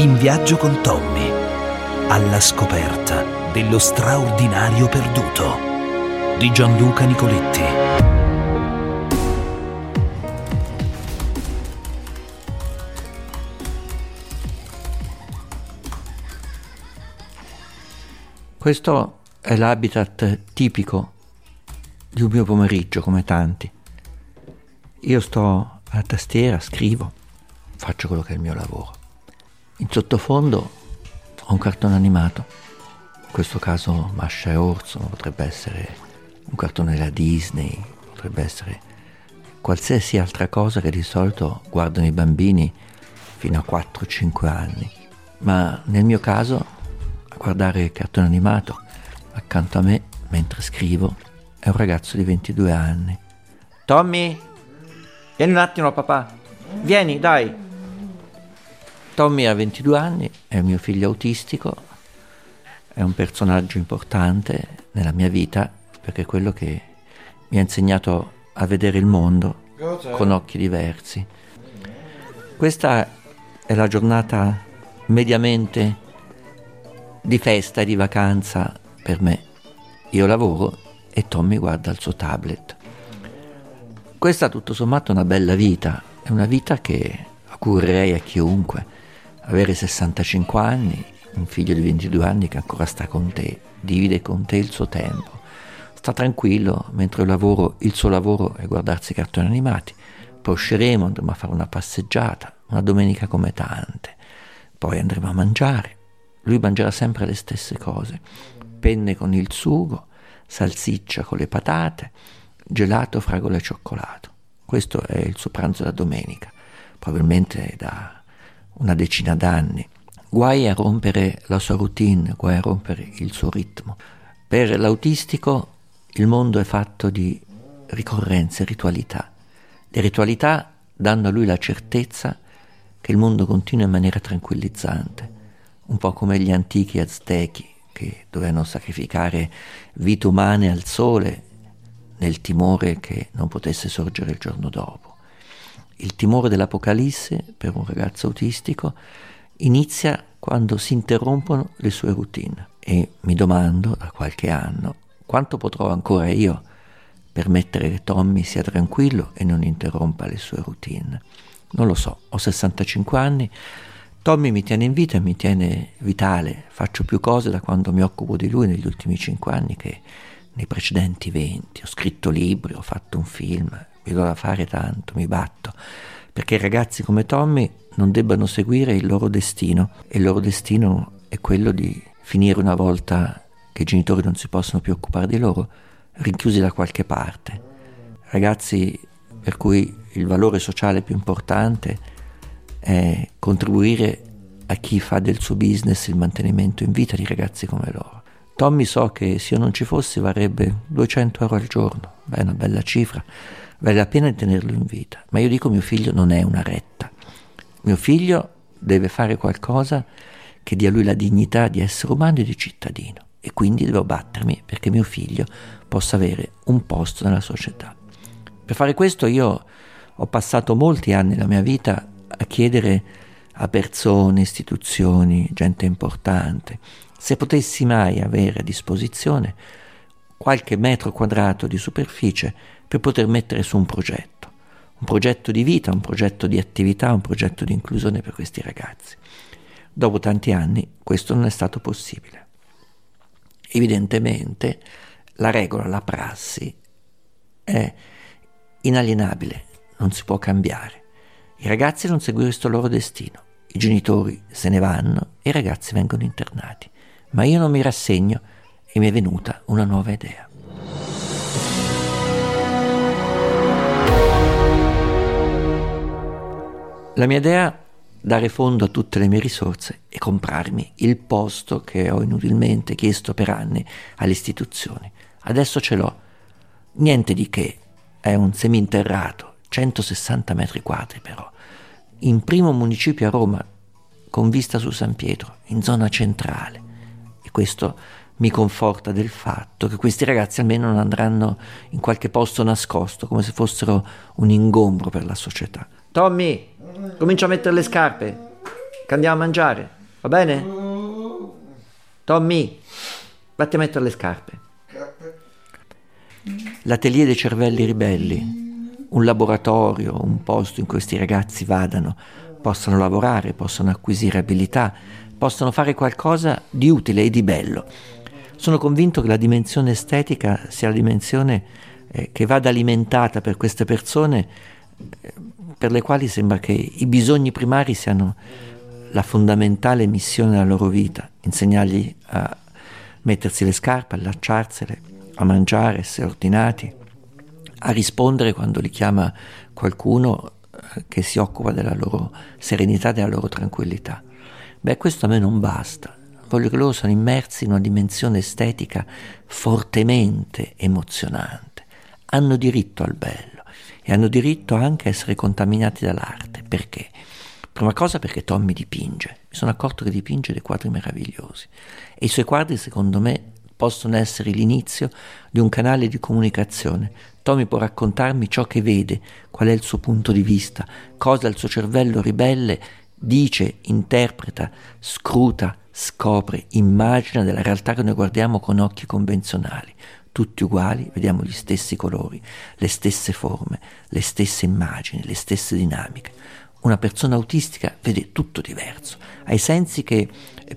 In viaggio con Tommy, alla scoperta dello straordinario perduto di Gianluca Nicoletti. Questo è l'habitat tipico di un mio pomeriggio come tanti. Io sto alla tastiera, scrivo, faccio quello che è il mio lavoro. In sottofondo ho un cartone animato, in questo caso Masha e Orso, potrebbe essere un cartone della Disney, potrebbe essere qualsiasi altra cosa che di solito guardano i bambini fino a 4-5 anni. Ma nel mio caso, a guardare il cartone animato accanto a me mentre scrivo è un ragazzo di 22 anni. Tommy, vieni un attimo papà, vieni dai. Tommy ha 22 anni, è mio figlio autistico, è un personaggio importante nella mia vita perché è quello che mi ha insegnato a vedere il mondo con occhi diversi. Questa è la giornata mediamente di festa e di vacanza per me. Io lavoro e Tommy guarda il suo tablet. Questa tutto sommato è una bella vita, è una vita che augurerei a chiunque avere 65 anni, un figlio di 22 anni che ancora sta con te, divide con te il suo tempo, sta tranquillo mentre lavoro, il suo lavoro è guardarsi i cartoni animati, poi usciremo, andremo a fare una passeggiata, una domenica come tante, poi andremo a mangiare, lui mangerà sempre le stesse cose, penne con il sugo, salsiccia con le patate, gelato, fragola e cioccolato. Questo è il suo pranzo da domenica, probabilmente da una decina d'anni. Guai a rompere la sua routine, guai a rompere il suo ritmo. Per l'autistico il mondo è fatto di ricorrenze, ritualità. Le ritualità danno a lui la certezza che il mondo continua in maniera tranquillizzante, un po' come gli antichi aztechi che dovevano sacrificare vite umane al sole nel timore che non potesse sorgere il giorno dopo il timore dell'Apocalisse per un ragazzo autistico inizia quando si interrompono le sue routine e mi domando da qualche anno quanto potrò ancora io permettere che Tommy sia tranquillo e non interrompa le sue routine. Non lo so, ho 65 anni, Tommy mi tiene in vita e mi tiene vitale, faccio più cose da quando mi occupo di lui negli ultimi 5 anni che nei precedenti 20. Ho scritto libri, ho fatto un film, mi do da fare tanto, mi batto, perché ragazzi come Tommy non debbano seguire il loro destino e il loro destino è quello di finire una volta che i genitori non si possono più occupare di loro, rinchiusi da qualche parte. Ragazzi per cui il valore sociale più importante è contribuire a chi fa del suo business il mantenimento in vita di ragazzi come loro. Tommy so che se io non ci fossi varrebbe 200 euro al giorno, è una bella cifra, vale la pena tenerlo in vita. Ma io dico mio figlio non è una retta. Mio figlio deve fare qualcosa che dia a lui la dignità di essere umano e di cittadino e quindi devo battermi perché mio figlio possa avere un posto nella società. Per fare questo io ho passato molti anni della mia vita a chiedere a persone, istituzioni, gente importante, se potessi mai avere a disposizione qualche metro quadrato di superficie per poter mettere su un progetto, un progetto di vita, un progetto di attività, un progetto di inclusione per questi ragazzi. Dopo tanti anni questo non è stato possibile. Evidentemente la regola, la prassi è inalienabile, non si può cambiare. I ragazzi non seguono questo loro destino, i genitori se ne vanno e i ragazzi vengono internati. Ma io non mi rassegno e mi è venuta una nuova idea. La mia idea dare fondo a tutte le mie risorse e comprarmi il posto che ho inutilmente chiesto per anni alle istituzioni. Adesso ce l'ho. Niente di che, è un seminterrato, 160 metri quadri però, in primo municipio a Roma, con vista su San Pietro, in zona centrale. E questo mi conforta del fatto che questi ragazzi almeno non andranno in qualche posto nascosto, come se fossero un ingombro per la società. Tommy, comincia a mettere le scarpe. che andiamo a mangiare, va bene? Tommy, vatti a mettere le scarpe. L'atelier dei cervelli ribelli, un laboratorio, un posto in cui questi ragazzi vadano, possano lavorare, possano acquisire abilità, possano fare qualcosa di utile e di bello. Sono convinto che la dimensione estetica sia la dimensione eh, che vada alimentata per queste persone eh, per le quali sembra che i bisogni primari siano la fondamentale missione della loro vita, insegnargli a mettersi le scarpe, allacciarsele, a mangiare, essere ordinati, a rispondere quando li chiama qualcuno eh, che si occupa della loro serenità, della loro tranquillità. Beh, questo a me non basta. Voglio che loro siano immersi in una dimensione estetica fortemente emozionante. Hanno diritto al bello e hanno diritto anche a essere contaminati dall'arte. Perché? Prima cosa perché Tommy dipinge. Mi sono accorto che dipinge dei quadri meravigliosi. E i suoi quadri, secondo me, possono essere l'inizio di un canale di comunicazione. Tommy può raccontarmi ciò che vede, qual è il suo punto di vista, cosa il suo cervello ribelle dice, interpreta, scruta, scopre, immagina della realtà che noi guardiamo con occhi convenzionali. Tutti uguali, vediamo gli stessi colori, le stesse forme, le stesse immagini, le stesse dinamiche. Una persona autistica vede tutto diverso, ha i sensi che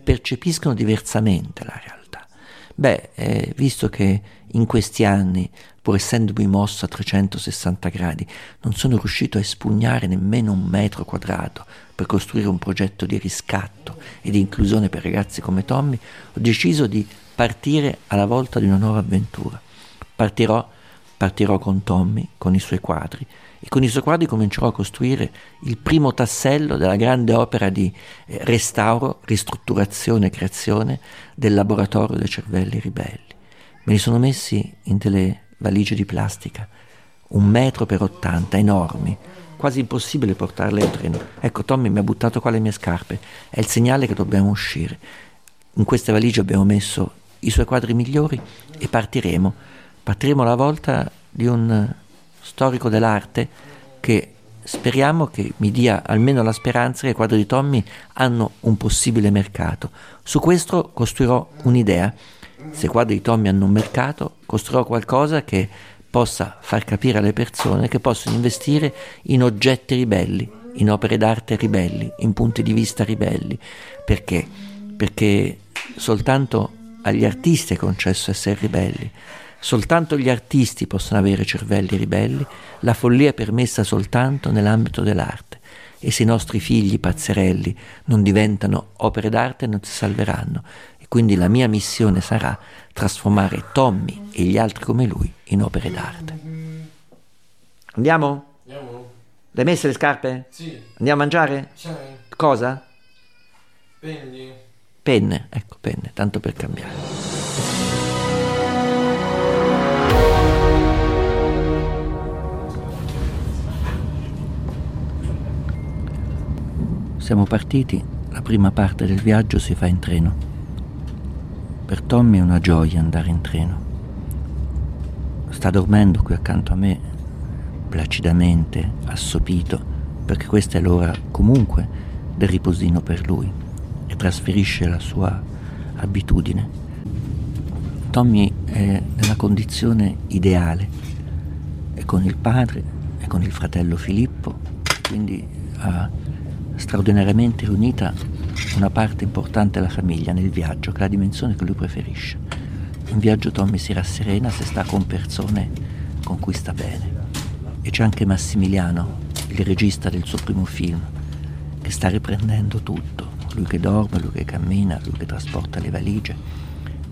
percepiscono diversamente la realtà. Beh, eh, visto che in questi anni, pur essendomi mosso a 360 gradi, non sono riuscito a espugnare nemmeno un metro quadrato per costruire un progetto di riscatto e di inclusione per ragazzi come Tommy, ho deciso di partire alla volta di una nuova avventura. Partirò, partirò con Tommy, con i suoi quadri, e con i suoi quadri comincerò a costruire il primo tassello della grande opera di eh, restauro, ristrutturazione e creazione del laboratorio dei cervelli ribelli. Me li sono messi in delle valigie di plastica, un metro per ottanta, enormi, quasi impossibile portarle in treno. Ecco, Tommy mi ha buttato qua le mie scarpe, è il segnale che dobbiamo uscire. In queste valigie abbiamo messo i suoi quadri migliori e partiremo. Partiremo alla volta di un storico dell'arte che speriamo che mi dia almeno la speranza che i quadri di Tommy hanno un possibile mercato. Su questo costruirò un'idea. Se i quadri di Tommy hanno un mercato, costruirò qualcosa che possa far capire alle persone che possono investire in oggetti ribelli, in opere d'arte ribelli, in punti di vista ribelli. Perché? Perché soltanto agli artisti è concesso essere ribelli. Soltanto gli artisti possono avere cervelli ribelli, la follia è permessa soltanto nell'ambito dell'arte. E se i nostri figli pazzerelli non diventano opere d'arte non si salveranno. E quindi la mia missione sarà trasformare Tommy e gli altri come lui in opere d'arte. Andiamo? Andiamo? Le hai messe le scarpe? Sì. Andiamo a mangiare? C'hai? Cosa? Prendi? Penne, ecco, penne, tanto per cambiare. Siamo partiti, la prima parte del viaggio si fa in treno. Per Tommy è una gioia andare in treno. Sta dormendo qui accanto a me, placidamente, assopito, perché questa è l'ora comunque del riposino per lui trasferisce la sua abitudine. Tommy è nella condizione ideale, è con il padre, è con il fratello Filippo, quindi ha straordinariamente riunita una parte importante della famiglia nel viaggio, che è la dimensione che lui preferisce. In viaggio Tommy si rasserena se sta con persone con cui sta bene. E c'è anche Massimiliano, il regista del suo primo film, che sta riprendendo tutto. Lui che dorme, lui che cammina, lui che trasporta le valigie.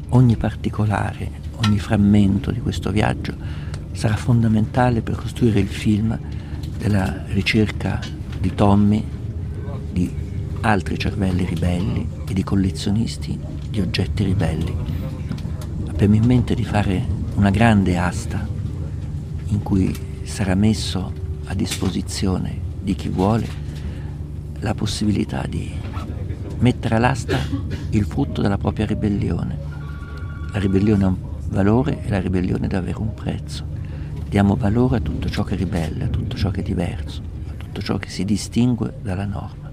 Ogni particolare, ogni frammento di questo viaggio sarà fondamentale per costruire il film della ricerca di Tommy di altri cervelli ribelli e di collezionisti di oggetti ribelli. Abbiamo in mente di fare una grande asta in cui sarà messo a disposizione di chi vuole la possibilità di mettere all'asta il frutto della propria ribellione. La ribellione ha un valore e la ribellione deve avere un prezzo. Diamo valore a tutto ciò che ribelle, a tutto ciò che è diverso, a tutto ciò che si distingue dalla norma.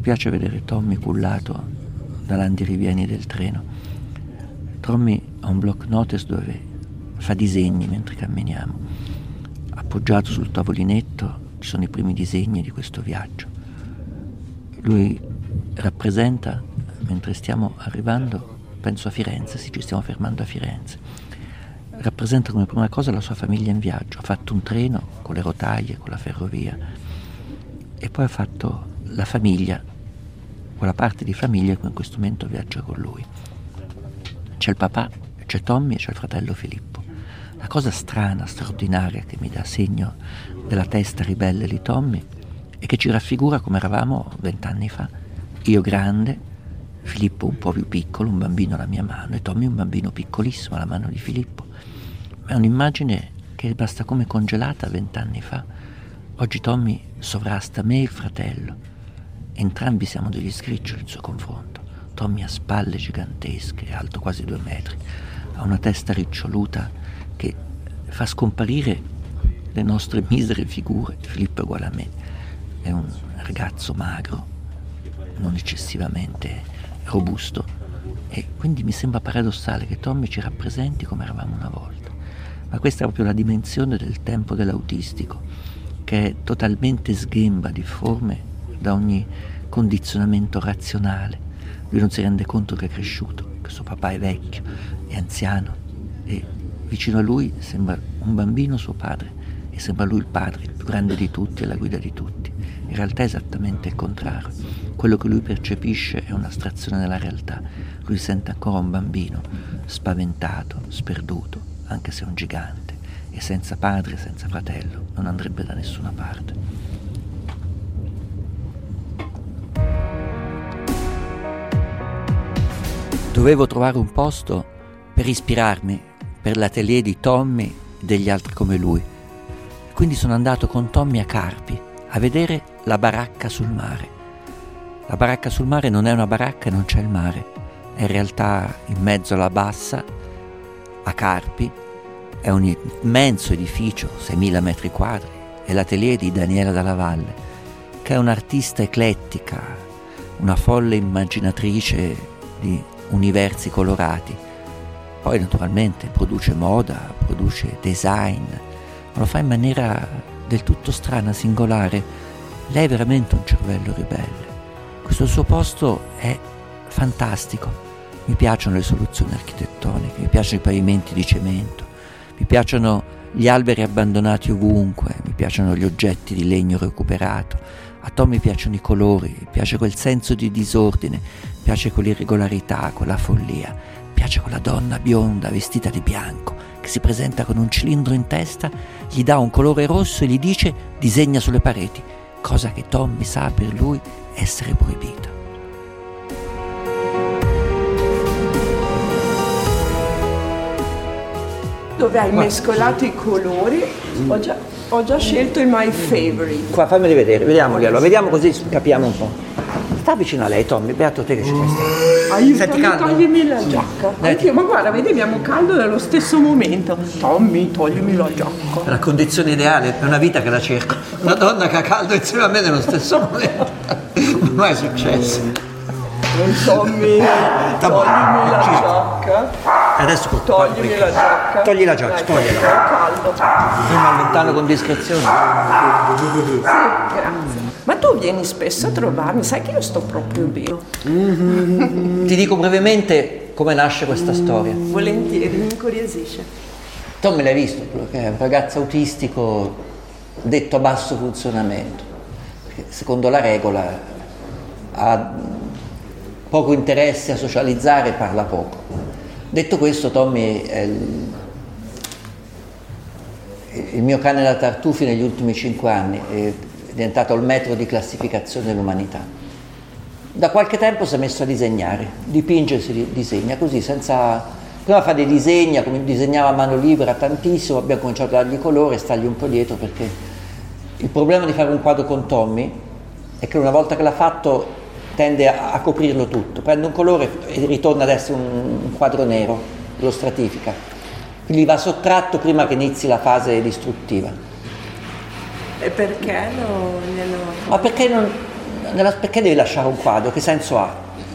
piace vedere Tommy cullato dall'andirivieni del treno. Tommy ha un block notice dove fa disegni mentre camminiamo. Appoggiato sul tavolinetto ci sono i primi disegni di questo viaggio. Lui rappresenta, mentre stiamo arrivando, penso a Firenze, sì, ci stiamo fermando a Firenze, rappresenta come prima cosa la sua famiglia in viaggio. Ha fatto un treno con le rotaie, con la ferrovia e poi ha fatto la famiglia, quella parte di famiglia che in questo momento viaggia con lui. C'è il papà, c'è Tommy e c'è il fratello Filippo. La cosa strana, straordinaria che mi dà segno della testa ribelle di Tommy è che ci raffigura come eravamo vent'anni fa. Io grande, Filippo un po' più piccolo, un bambino alla mia mano e Tommy un bambino piccolissimo alla mano di Filippo. Ma è un'immagine che è rimasta come congelata vent'anni fa. Oggi Tommy sovrasta me e il fratello. Entrambi siamo degli scriccioli in suo confronto. Tommy ha spalle gigantesche, alto quasi due metri, ha una testa riccioluta che fa scomparire le nostre misere figure. Filippo è uguale a me, è un ragazzo magro, non eccessivamente robusto e quindi mi sembra paradossale che Tommy ci rappresenti come eravamo una volta. Ma questa è proprio la dimensione del tempo dell'autistico, che è totalmente sghemba, difforme da ogni condizionamento razionale. Lui non si rende conto che è cresciuto, che suo papà è vecchio, è anziano e vicino a lui sembra un bambino suo padre e sembra lui il padre, il più grande di tutti e la guida di tutti. In realtà è esattamente il contrario. Quello che lui percepisce è un'astrazione della realtà. Lui sente ancora un bambino, spaventato, sperduto, anche se è un gigante, e senza padre, senza fratello, non andrebbe da nessuna parte. Dovevo trovare un posto per ispirarmi per l'atelier di Tommy e degli altri come lui. Quindi sono andato con Tommy a Carpi a vedere la baracca sul mare. La baracca sul mare non è una baracca e non c'è il mare, è in realtà in mezzo alla bassa, a Carpi, è un immenso edificio, 6.000 metri quadri, è l'atelier di Daniela Dalla Valle, che è un'artista eclettica, una folle immaginatrice di universi colorati. Poi naturalmente produce moda, produce design, ma lo fa in maniera del tutto strana, singolare. Lei è veramente un cervello ribelle. Questo suo posto è fantastico. Mi piacciono le soluzioni architettoniche, mi piacciono i pavimenti di cemento, mi piacciono gli alberi abbandonati ovunque, mi piacciono gli oggetti di legno recuperato. A Tom mi piacciono i colori, mi piace quel senso di disordine, mi piace quell'irregolarità, quella follia, mi piace quella donna bionda vestita di bianco che si presenta con un cilindro in testa, gli dà un colore rosso e gli dice disegna sulle pareti, cosa che Tommy sa per lui essere proibita. dove hai mescolato i colori. Ho già, ho già scelto il my favorite. Qua fammeli vedere, vediamo Chielo, vediamo così capiamo un po'. Sta vicino a lei, Tommy, beato te che ci stai. Aiutami, toglimi la giacca. Anch'io, ma guarda, vedi, abbiamo caldo nello stesso momento. Tommy, toglimi la giacca. È la condizione ideale, è una vita che la cerco. Una donna che ha caldo insieme a me nello stesso momento. Non è successo. Tommy, toglimi la giacca. Adesso Toglimi la giacca. Togli la giacca, togliela. È caldo. Io mi allontano con discrezione. Sì, grazie. Ma tu vieni spesso a trovarmi, sai che io sto proprio bene. Ti dico brevemente come nasce questa storia. Volentieri, mi incuriosisce. Tom l'hai visto, che è un ragazzo autistico detto a basso funzionamento, secondo la regola ha poco interesse a socializzare e parla poco. Detto questo, Tommy è il, il mio cane da tartufi negli ultimi cinque anni, diventato il metro di classificazione dell'umanità. Da qualche tempo si è messo a disegnare, dipinge si disegna così, senza... Prima fa dei disegni, come disegnava a mano libera tantissimo, abbiamo cominciato a dargli colore e stargli un po' dietro perché il problema di fare un quadro con Tommy è che una volta che l'ha fatto tende a, a, coprirlo tutto, prende un colore e ritorna ad essere un, un quadro nero, lo stratifica. Quindi va sottratto prima che inizi la fase distruttiva. E perché lo, glielo... Ma perché non, nella, perché devi lasciare un quadro? Che senso ha?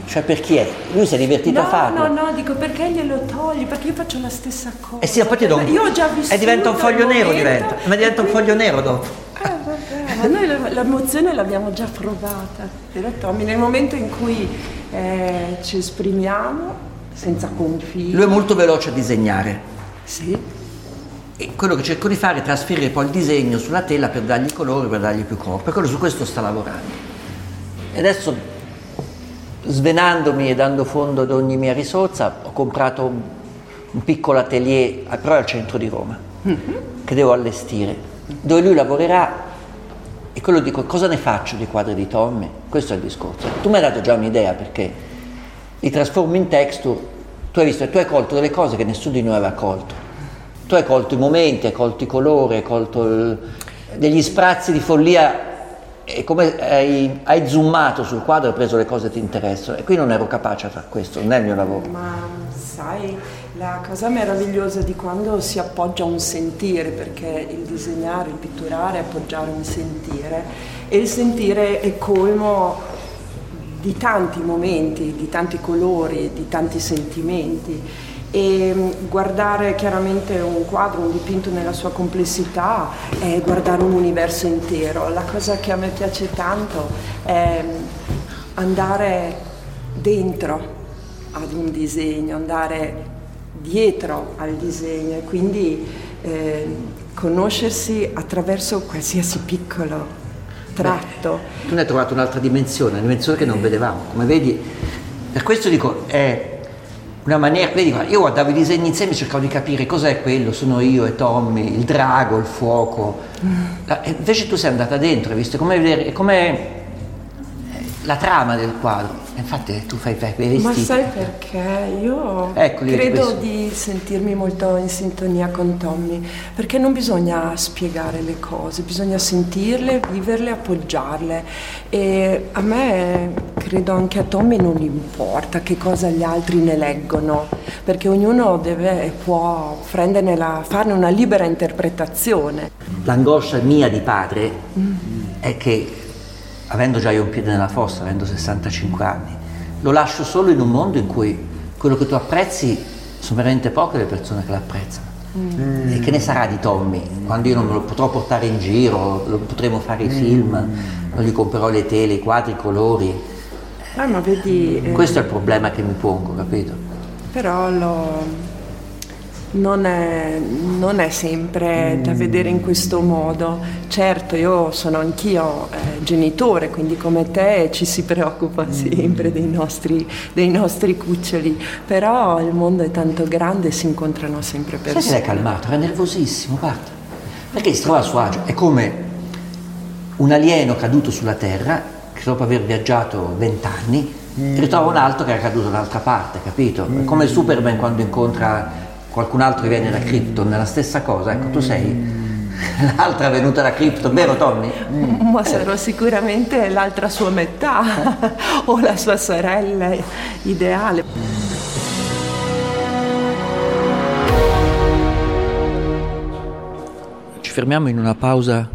Cioè per chi è? Lui si è divertito no, a farlo. No, no, dico perché glielo togli? Perché io faccio la stessa cosa. Eh sì, poi ti do un... Io ho già visto. E diventa un foglio nero, diventa. Ma diventa un foglio nero dopo. Eh, vabbè, ma noi l'emozione l'abbiamo già provata. Però Tommy, nel momento in cui eh, ci esprimiamo senza confini. Lui è molto veloce a disegnare. Sì. E quello che cerco di fare è trasferire poi il disegno sulla tela per dargli colore, per dargli più corpo. E quello su questo sta lavorando. E adesso, svenandomi e dando fondo ad ogni mia risorsa, ho comprato un, un piccolo atelier, però al centro di Roma, mm-hmm. che devo allestire, dove lui lavorerà e quello dico, cosa ne faccio dei quadri di Tommy? Questo è il discorso. Tu mi hai dato già un'idea perché li trasformo in texture, tu hai visto, tu hai colto delle cose che nessuno di noi aveva colto tu hai colto i momenti, hai colto i colori, hai colto il, degli sprazzi di follia e come hai, hai, zoomato sul quadro hai preso le cose che ti interessano e qui non ero capace a fare questo, non è il mio lavoro. Ma sai, la cosa meravigliosa di quando si appoggia un sentire, perché il disegnare, il pitturare è appoggiare un sentire e il sentire è colmo di tanti momenti, di tanti colori, di tanti sentimenti e mm, guardare chiaramente un quadro, un dipinto nella sua complessità è guardare un universo intero. La cosa che a me piace tanto è mm, andare dentro ad un disegno, andare dietro al disegno e quindi eh, conoscersi attraverso qualsiasi piccolo tratto. Beh, tu ne hai trovato un'altra dimensione, una dimensione che non vedevamo. Come vedi, per questo dico, è una maniera, vedi, io guardavo i disegni insieme e cercavo di capire cos'è quello, sono io e Tommy, il drago, il fuoco. Mm. Invece tu sei andata dentro, hai visto come vedere, come la trama del quadro. Infatti tu fai, vestiti. Ma sai perché? Io ecco, credo di sentirmi molto in sintonia con Tommy, perché non bisogna spiegare le cose, bisogna sentirle, viverle, appoggiarle. E a me, credo anche a Tommy, non importa che cosa gli altri ne leggono, perché ognuno deve e può la, farne una libera interpretazione. L'angoscia mia di padre mm. è che avendo già io un piede nella fossa, avendo 65 anni, lo lascio solo in un mondo in cui quello che tu apprezzi sono veramente poche le persone che l'apprezzano. Mm. E che ne sarà di Tommy? Quando io non me lo potrò portare in giro, lo potremo fare i film, mm. non gli comprerò le tele, i quadri, i colori. Ah, ma vedi, eh, Questo è il problema che mi pongo, capito? Però lo, non è, non è, sempre da vedere in questo modo. Certo, io sono anch'io eh, genitore, quindi come te ci si preoccupa sempre dei nostri, dei nostri, cuccioli, però il mondo è tanto grande e si incontrano sempre persone. Sai che l'hai calmato, era nervosissimo, guarda, perché si trova a suo agio, è come un alieno caduto sulla Terra che dopo aver viaggiato vent'anni ritrova un altro che era caduto da un'altra parte, capito? È come Superman quando incontra qualcun altro che viene da Krypton, è la stessa cosa, ecco, tu sei l'altra venuta da Krypton, vero Tommy? Mm. Ma sarò sicuramente l'altra sua metà o la sua sorella ideale. Ci fermiamo in una pausa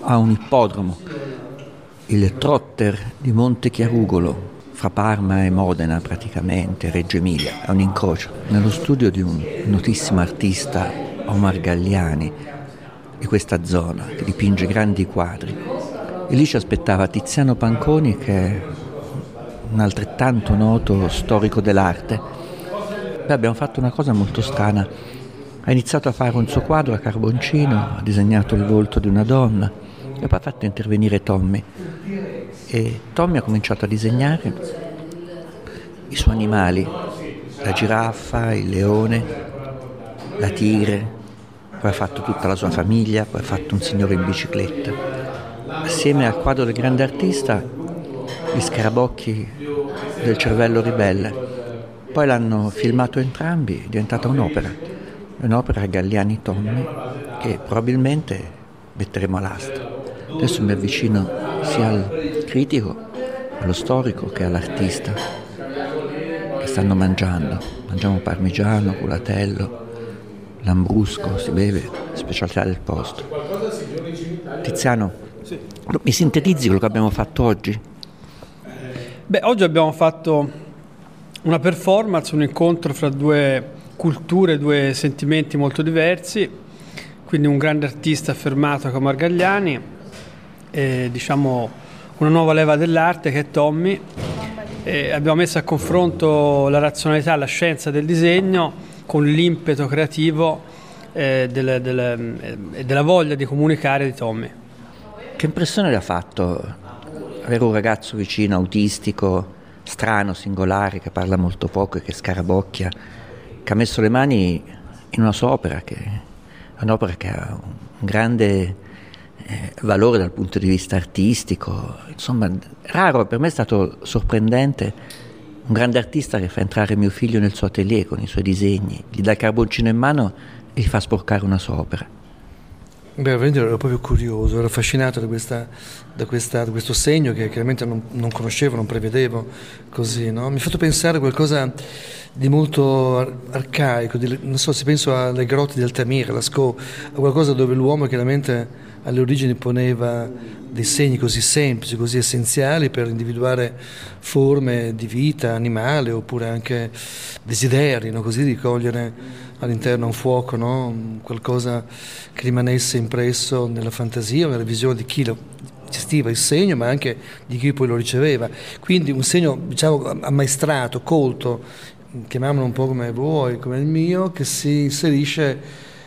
a un ippodromo, il Trotter di Monte Chiarugolo, fra Parma e Modena praticamente, Reggio Emilia, è un incrocio. Nello studio di un notissimo artista, Omar Galliani, di questa zona, che dipinge grandi quadri. E lì ci aspettava Tiziano Panconi, che è un altrettanto noto storico dell'arte. Beh, abbiamo fatto una cosa molto strana. Ha iniziato a fare un suo quadro a carboncino, ha disegnato il volto di una donna e poi ha fatto intervenire Tommy e Tommy ha cominciato a disegnare i suoi animali, la giraffa, il leone, la tigre, poi ha fatto tutta la sua famiglia, poi ha fatto un signore in bicicletta. Assieme al quadro del grande artista, gli scarabocchi del cervello ribelle. Poi l'hanno filmato entrambi, è diventata un'opera, un'opera Galliani Tommy che probabilmente metteremo all'asta. Adesso mi avvicino sia al critico, allo storico che all'artista che stanno mangiando. Mangiamo parmigiano, culatello, lambrusco, si beve, specialità del posto. Tiziano, mi sintetizzi quello che abbiamo fatto oggi? Beh, oggi abbiamo fatto una performance, un incontro fra due culture, due sentimenti molto diversi, quindi un grande artista affermato come Argagliani e diciamo una nuova leva dell'arte che è Tommy. E abbiamo messo a confronto la razionalità, la scienza del disegno con l'impeto creativo e del, del, eh, della voglia di comunicare di Tommy. Che impressione le ha fatto avere un ragazzo vicino, autistico, strano, singolare, che parla molto poco e che scarabocchia, che ha messo le mani in una sua opera, che è un'opera che ha un grande eh, valore dal punto di vista artistico, insomma, raro, per me è stato sorprendente un grande artista che fa entrare mio figlio nel suo atelier con i suoi disegni, gli dà il carboncino in mano e gli fa sporcare una sua opera. Beh, veramente ero proprio curioso, ero affascinato da, questa, da, questa, da questo segno che chiaramente non, non, conoscevo, non prevedevo così. No? Mi ha fatto pensare a qualcosa di molto arcaico, di, non so se penso alle grotte di Altamira, la Sco, a qualcosa dove l'uomo chiaramente alle origini poneva dei segni così semplici, così essenziali per individuare forme di vita animale oppure anche desideri, no? così di cogliere all'interno un fuoco, no? qualcosa che rimanesse impresso nella fantasia nella visione di chi lo gestiva il segno, ma anche di chi poi lo riceveva. Quindi un segno diciamo, ammaestrato, colto, chiamiamolo un po' come vuoi, come il mio, che si inserisce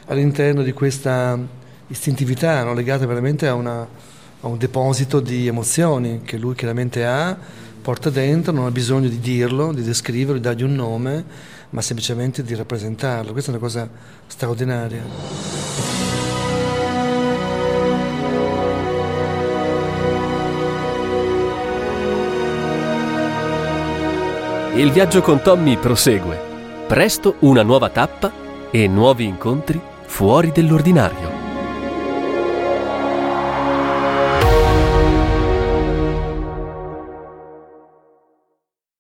all'interno di questa istintività no? legata veramente a, una, a un deposito di emozioni che lui chiaramente ha, porta dentro, non ha bisogno di dirlo, di descriverlo, di dargli un nome ma semplicemente di rappresentarlo. Questa è una cosa straordinaria. Il viaggio con Tommy prosegue. Presto una nuova tappa e nuovi incontri fuori dell'ordinario.